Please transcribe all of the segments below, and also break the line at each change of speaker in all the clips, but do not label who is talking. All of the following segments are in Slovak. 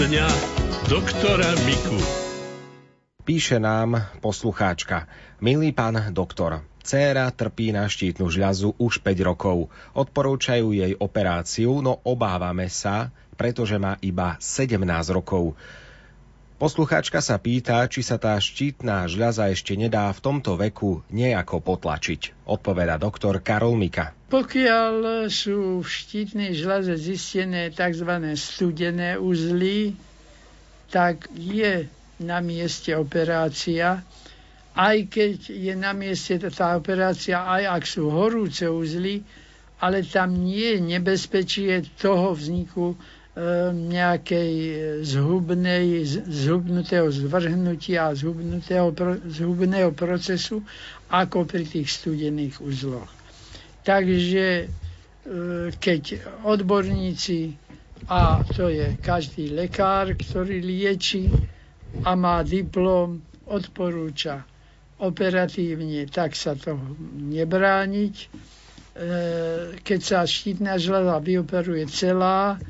dňa doktora Miku.
Píše nám poslucháčka. Milý pán doktor, Céra trpí na štítnu žľazu už 5 rokov. Odporúčajú jej operáciu, no obávame sa, pretože má iba 17 rokov. Poslucháčka sa pýta, či sa tá štítna žľaza ešte nedá v tomto veku nejako potlačiť. Odpoveda doktor Karol Mika.
Pokiaľ sú v štítnej žľaze zistené tzv. studené uzly, tak je na mieste operácia, aj keď je na mieste tá operácia, aj ak sú horúce uzly, ale tam nie je nebezpečie toho vzniku nejakej zhubnej, zhubnutého zvrhnutia a zhubnutého, zhubného procesu ako pri tých studených uzloch. Takže e, keď odborníci, a to je každý lekár, ktorý lieči a má diplom, odporúča operatívne, tak sa to nebrániť. E, keď sa štítna žľaza vyoperuje celá,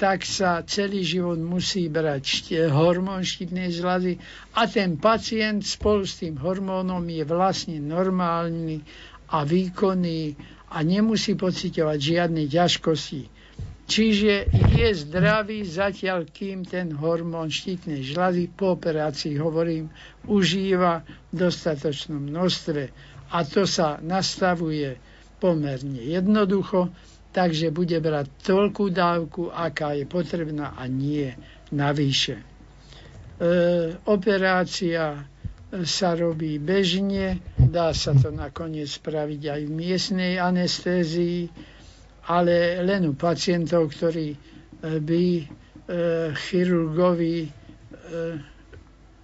tak sa celý život musí brať hormón štítnej žľazy a ten pacient spolu s tým hormónom je vlastne normálny a výkonný a nemusí pocitovať žiadne ťažkosti. Čiže je zdravý zatiaľ, kým ten hormón štítnej žľazy po operácii, hovorím, užíva v dostatočnom množstve. A to sa nastavuje pomerne jednoducho takže bude brať toľkú dávku, aká je potrebná a nie navyše. E, operácia sa robí bežne, dá sa to nakoniec spraviť aj v miestnej anestézii, ale len u pacientov, ktorí e, by e, chirurgovi e,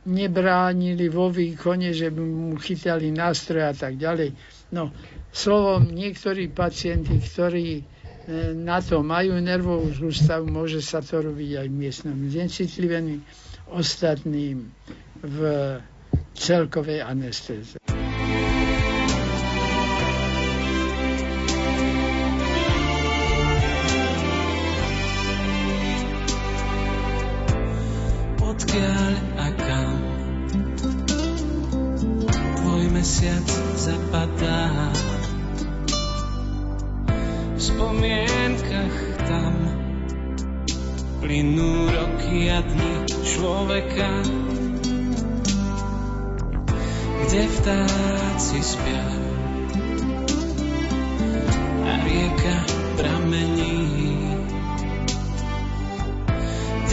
nebránili vo výkone, že by mu chytali nástroje a tak ďalej. No, slovom, niektorí pacienti, ktorí na to majú nervovú sústavu, môže sa to robiť aj v miestnom znecitlivení, ostatným v celkovej anestéze.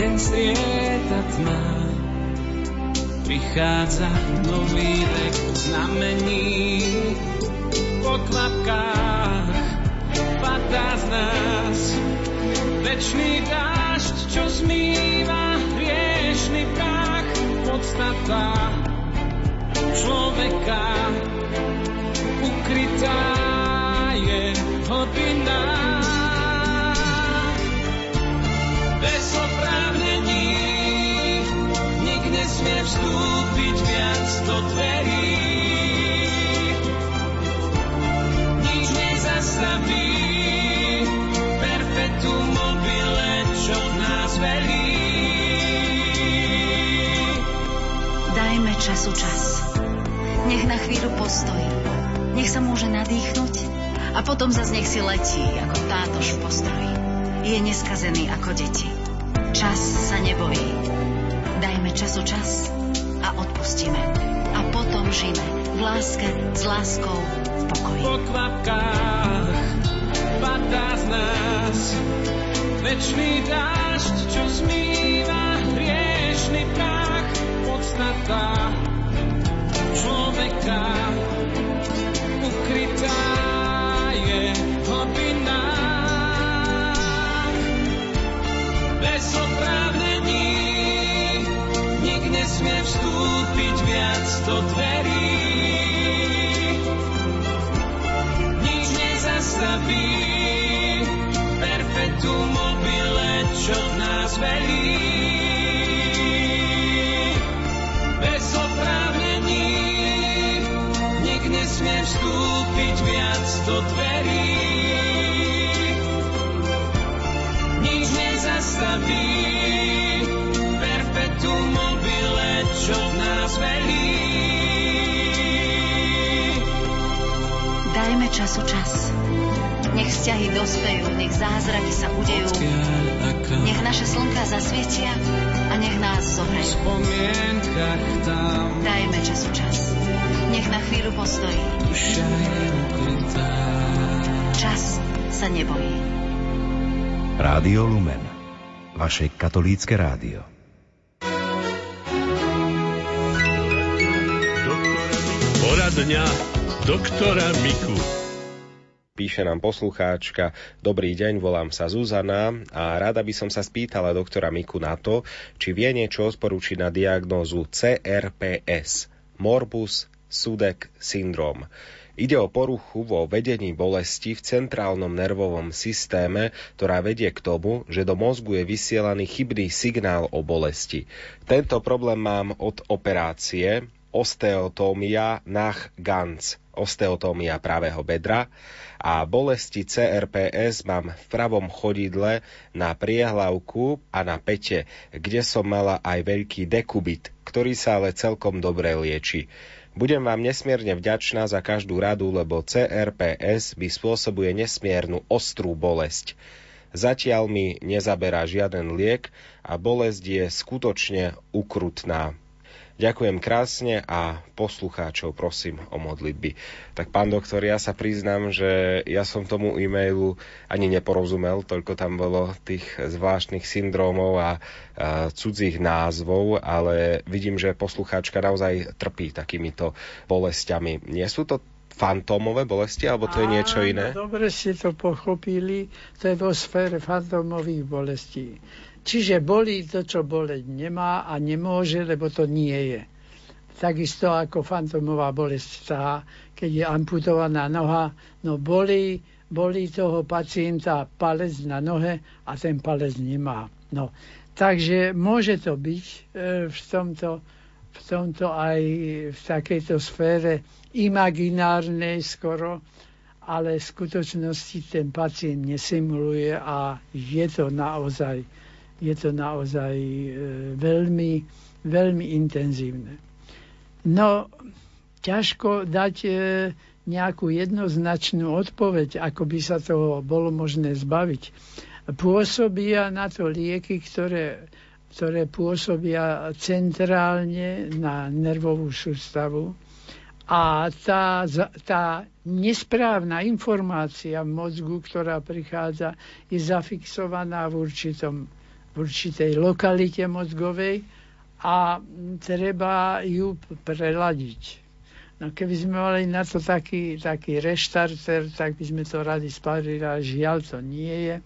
Deň strieta tma, prichádza nový vek znamení po kvapkách padá z nás. Večný dážď, čo zmýva hriešný prach, podstata človeka ukrytá je hlbina.
Postojí. Nech sa môže nadýchnuť a potom zase nech si letí ako tátož v postroji. Je neskazený ako deti. Čas sa nebojí. Dajme času čas a odpustíme. A potom žijeme v láske, s láskou, v pokoji.
Po kvapkách padá z nás Večný dážď, čo zmýva hriešný prach, podstata človeka ukrytá
času čas. Nech vzťahy dospejú, nech zázraky sa udejú. Nech naše slnka zasvietia a nech nás zohrejú. Dajme času čas. Nech na chvíľu postojí. Čas sa nebojí.
Rádio Lumen. Vaše katolícke rádio.
Poradňa doktora Miku.
Píše nám poslucháčka, dobrý deň, volám sa Zuzana a rada by som sa spýtala doktora Miku na to, či vie niečo odporúčiť na diagnózu CRPS, Morbus Sudeck syndrom. Ide o poruchu vo vedení bolesti v centrálnom nervovom systéme, ktorá vedie k tomu, že do mozgu je vysielaný chybný signál o bolesti. Tento problém mám od operácie, osteotómia nach Ganz, osteotómia pravého bedra a bolesti CRPS mám v pravom chodidle na priehlavku a na pete, kde som mala aj veľký dekubit, ktorý sa ale celkom dobre lieči. Budem vám nesmierne vďačná za každú radu, lebo CRPS by spôsobuje nesmiernu ostrú bolesť. Zatiaľ mi nezaberá žiaden liek a bolesť je skutočne ukrutná. Ďakujem krásne a poslucháčov prosím o modlitby. Tak pán doktor, ja sa priznám, že ja som tomu e-mailu ani neporozumel, toľko tam bolo tých zvláštnych syndrómov a, a cudzích názvov, ale vidím, že poslucháčka naozaj trpí takýmito bolestiami. Nie sú to fantómové bolesti, alebo to je niečo iné?
Áno, dobre ste to pochopili, to je vo sfére fantómových bolestí. Čiže bolí to, čo boleť nemá a nemôže, lebo to nie je. Takisto ako fantomová bolesť tá, keď je amputovaná noha, no bolí, bolí toho pacienta palec na nohe a ten palec nemá. No, takže môže to byť e, v tomto, v tomto aj v takejto sfére imaginárnej skoro, ale v skutočnosti ten pacient nesimuluje a je to naozaj je to naozaj e, veľmi, veľmi intenzívne. No, ťažko dať e, nejakú jednoznačnú odpoveď, ako by sa toho bolo možné zbaviť. Pôsobia na to lieky, ktoré, ktoré pôsobia centrálne na nervovú sústavu a tá, tá nesprávna informácia v mozgu, ktorá prichádza, je zafixovaná v určitom v určitej lokalite mozgovej a treba ju preladiť. No keby sme mali na to taký, taký reštarter, tak by sme to radi spravili, ale žiaľ to nie je. E,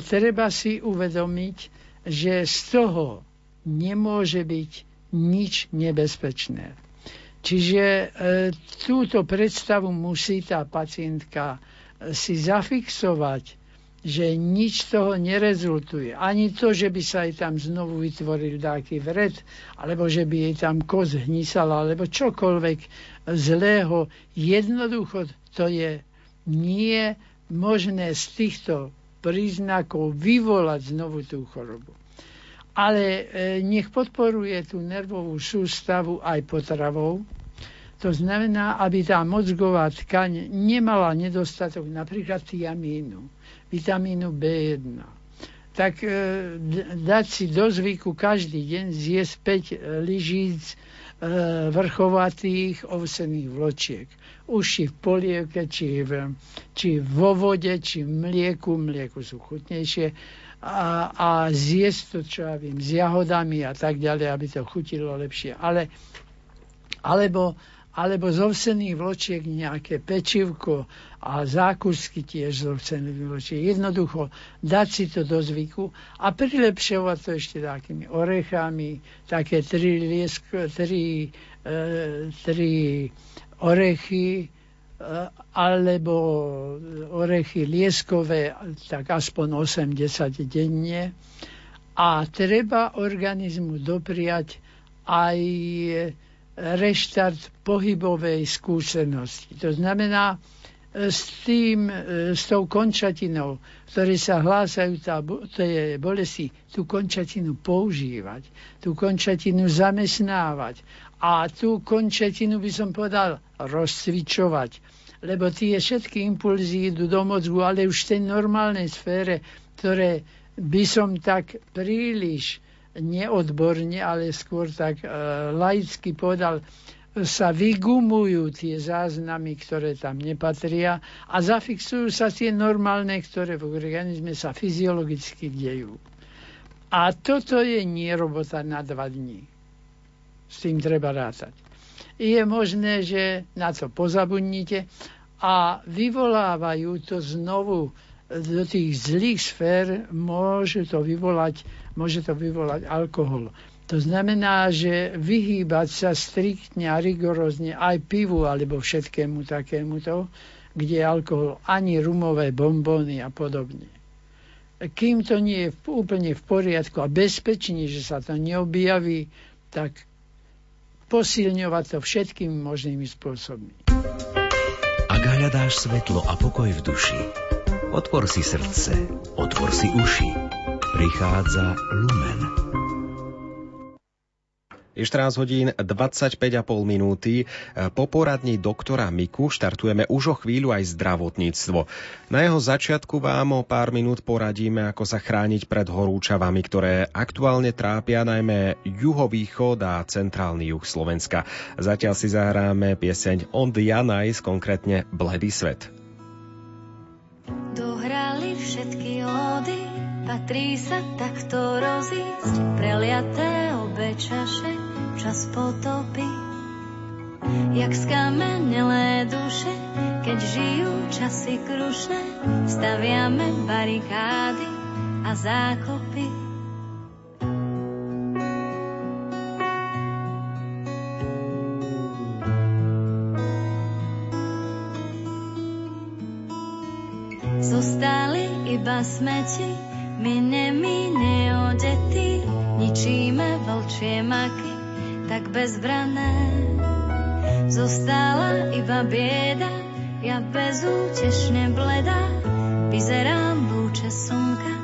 treba si uvedomiť, že z toho nemôže byť nič nebezpečné. Čiže e, túto predstavu musí tá pacientka e, si zafixovať že nič z toho nerezultuje. Ani to, že by sa jej tam znovu vytvoril taký vred, alebo že by jej tam koz hnisala, alebo čokoľvek zlého. Jednoducho to je nie možné z týchto príznakov vyvolať znovu tú chorobu. Ale e, nech podporuje tú nervovú sústavu aj potravou. To znamená, aby tá mozgová tkaň nemala nedostatok napríklad tiamínu vitamínu B1. Tak e, dať si do zvyku každý deň zjesť 5 e, lyžíc e, vrchovatých ovsených vločiek. Už či v polievke, či, v, či vo vode, či v mlieku. Mlieku sú chutnejšie. A, a zjesť to, čo ja viem, s jahodami a tak ďalej, aby to chutilo lepšie. Ale, alebo alebo z ovsených vločiek nejaké pečivko a zákusky tiež z ovsených vločiek. Jednoducho dať si to do zvyku a prilepšovať to ešte takými orechami, také tri, liesk, tri, e, tri orechy, e, alebo orechy lieskové, tak aspoň 8-10 denne. A treba organizmu dopriať aj reštart pohybovej skúsenosti. To znamená, e, s tým, e, s tou končatinou, ktoré sa hlásajú tá, je bolesti, tú končatinu používať, tú končatinu zamestnávať a tú končatinu by som povedal rozcvičovať lebo tie všetky impulzy idú do mozgu, ale už v tej normálnej sfére, ktoré by som tak príliš neodborne, ale skôr tak e, laicky povedal, sa vygumujú tie záznamy, ktoré tam nepatria a zafixujú sa tie normálne, ktoré v organizme sa fyziologicky dejú. A toto je nie na dva dní. S tým treba rátať. Je možné, že na to pozabudnite a vyvolávajú to znovu do tých zlých sfér, môže to vyvolať, môže to vyvolať alkohol. To znamená, že vyhýbať sa striktne a rigorózne aj pivu alebo všetkému takémuto, kde je alkohol, ani rumové bombóny a podobne. Kým to nie je úplne v poriadku a bezpečne, že sa to neobjaví, tak posilňovať to všetkými možnými spôsobmi.
Ak hľadáš svetlo a pokoj v duši, otvor si srdce, otvor si uši. Prichádza Lumen.
Je 14 hodín 25,5 minúty. Po poradni doktora Miku štartujeme už o chvíľu aj zdravotníctvo. Na jeho začiatku vám o pár minút poradíme, ako sa chrániť pred horúčavami, ktoré aktuálne trápia najmä juhovýchod a centrálny juh Slovenska. Zatiaľ si zahráme pieseň On the Ice, konkrétne Bledý svet.
Dohrali všetky ódy, patrí sa takto rozísť, preliaté obe čaše čas potopy. Jak skamenelé duše, keď žijú časy krušné, staviame barikády a zákopy. Zostali iba smeti, my nemi neodetí, ničíme vlčie maky tak bezbrané. Zostala iba bieda, ja bezútešne bledá, vyzerám lúče slnka,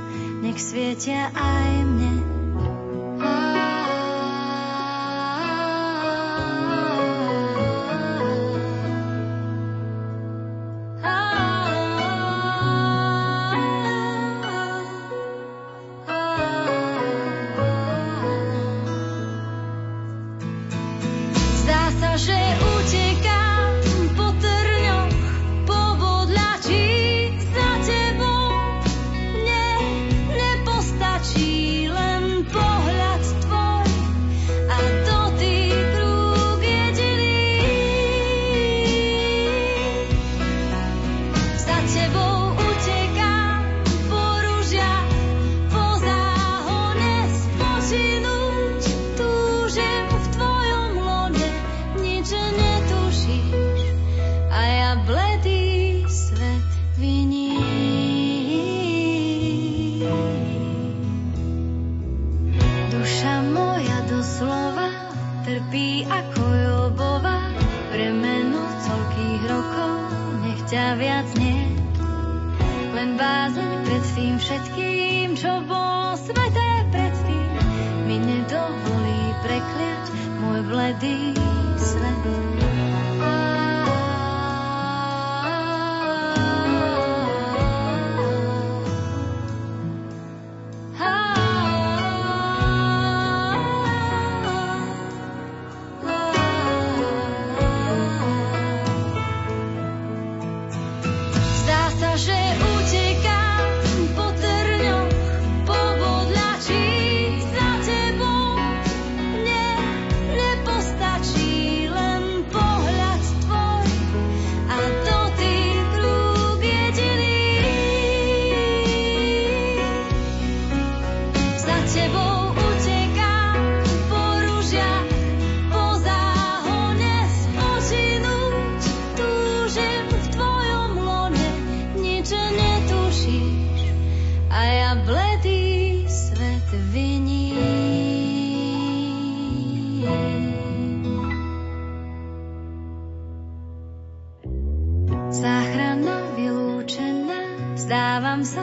nech svietia aj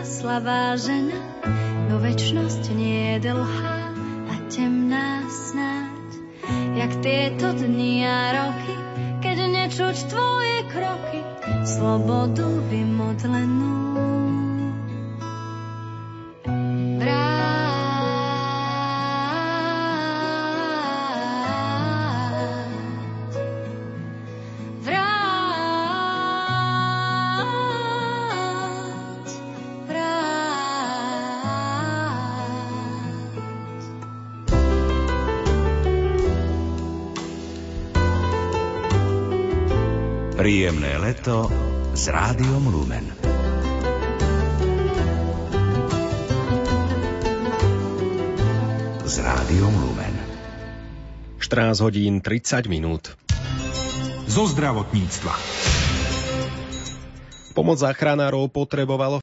slabá žena, no väčnosť nie je dlhá a temná snáď. Jak tieto dni a roky, keď počuť tvoje kroky, slobodu vymodlenú.
Príjemné leto s rádiom Lumen. S rádiom Lumen.
14 hodín 30 minút.
Zo zdravotníctva.
Pomoc záchranárov potrebovalo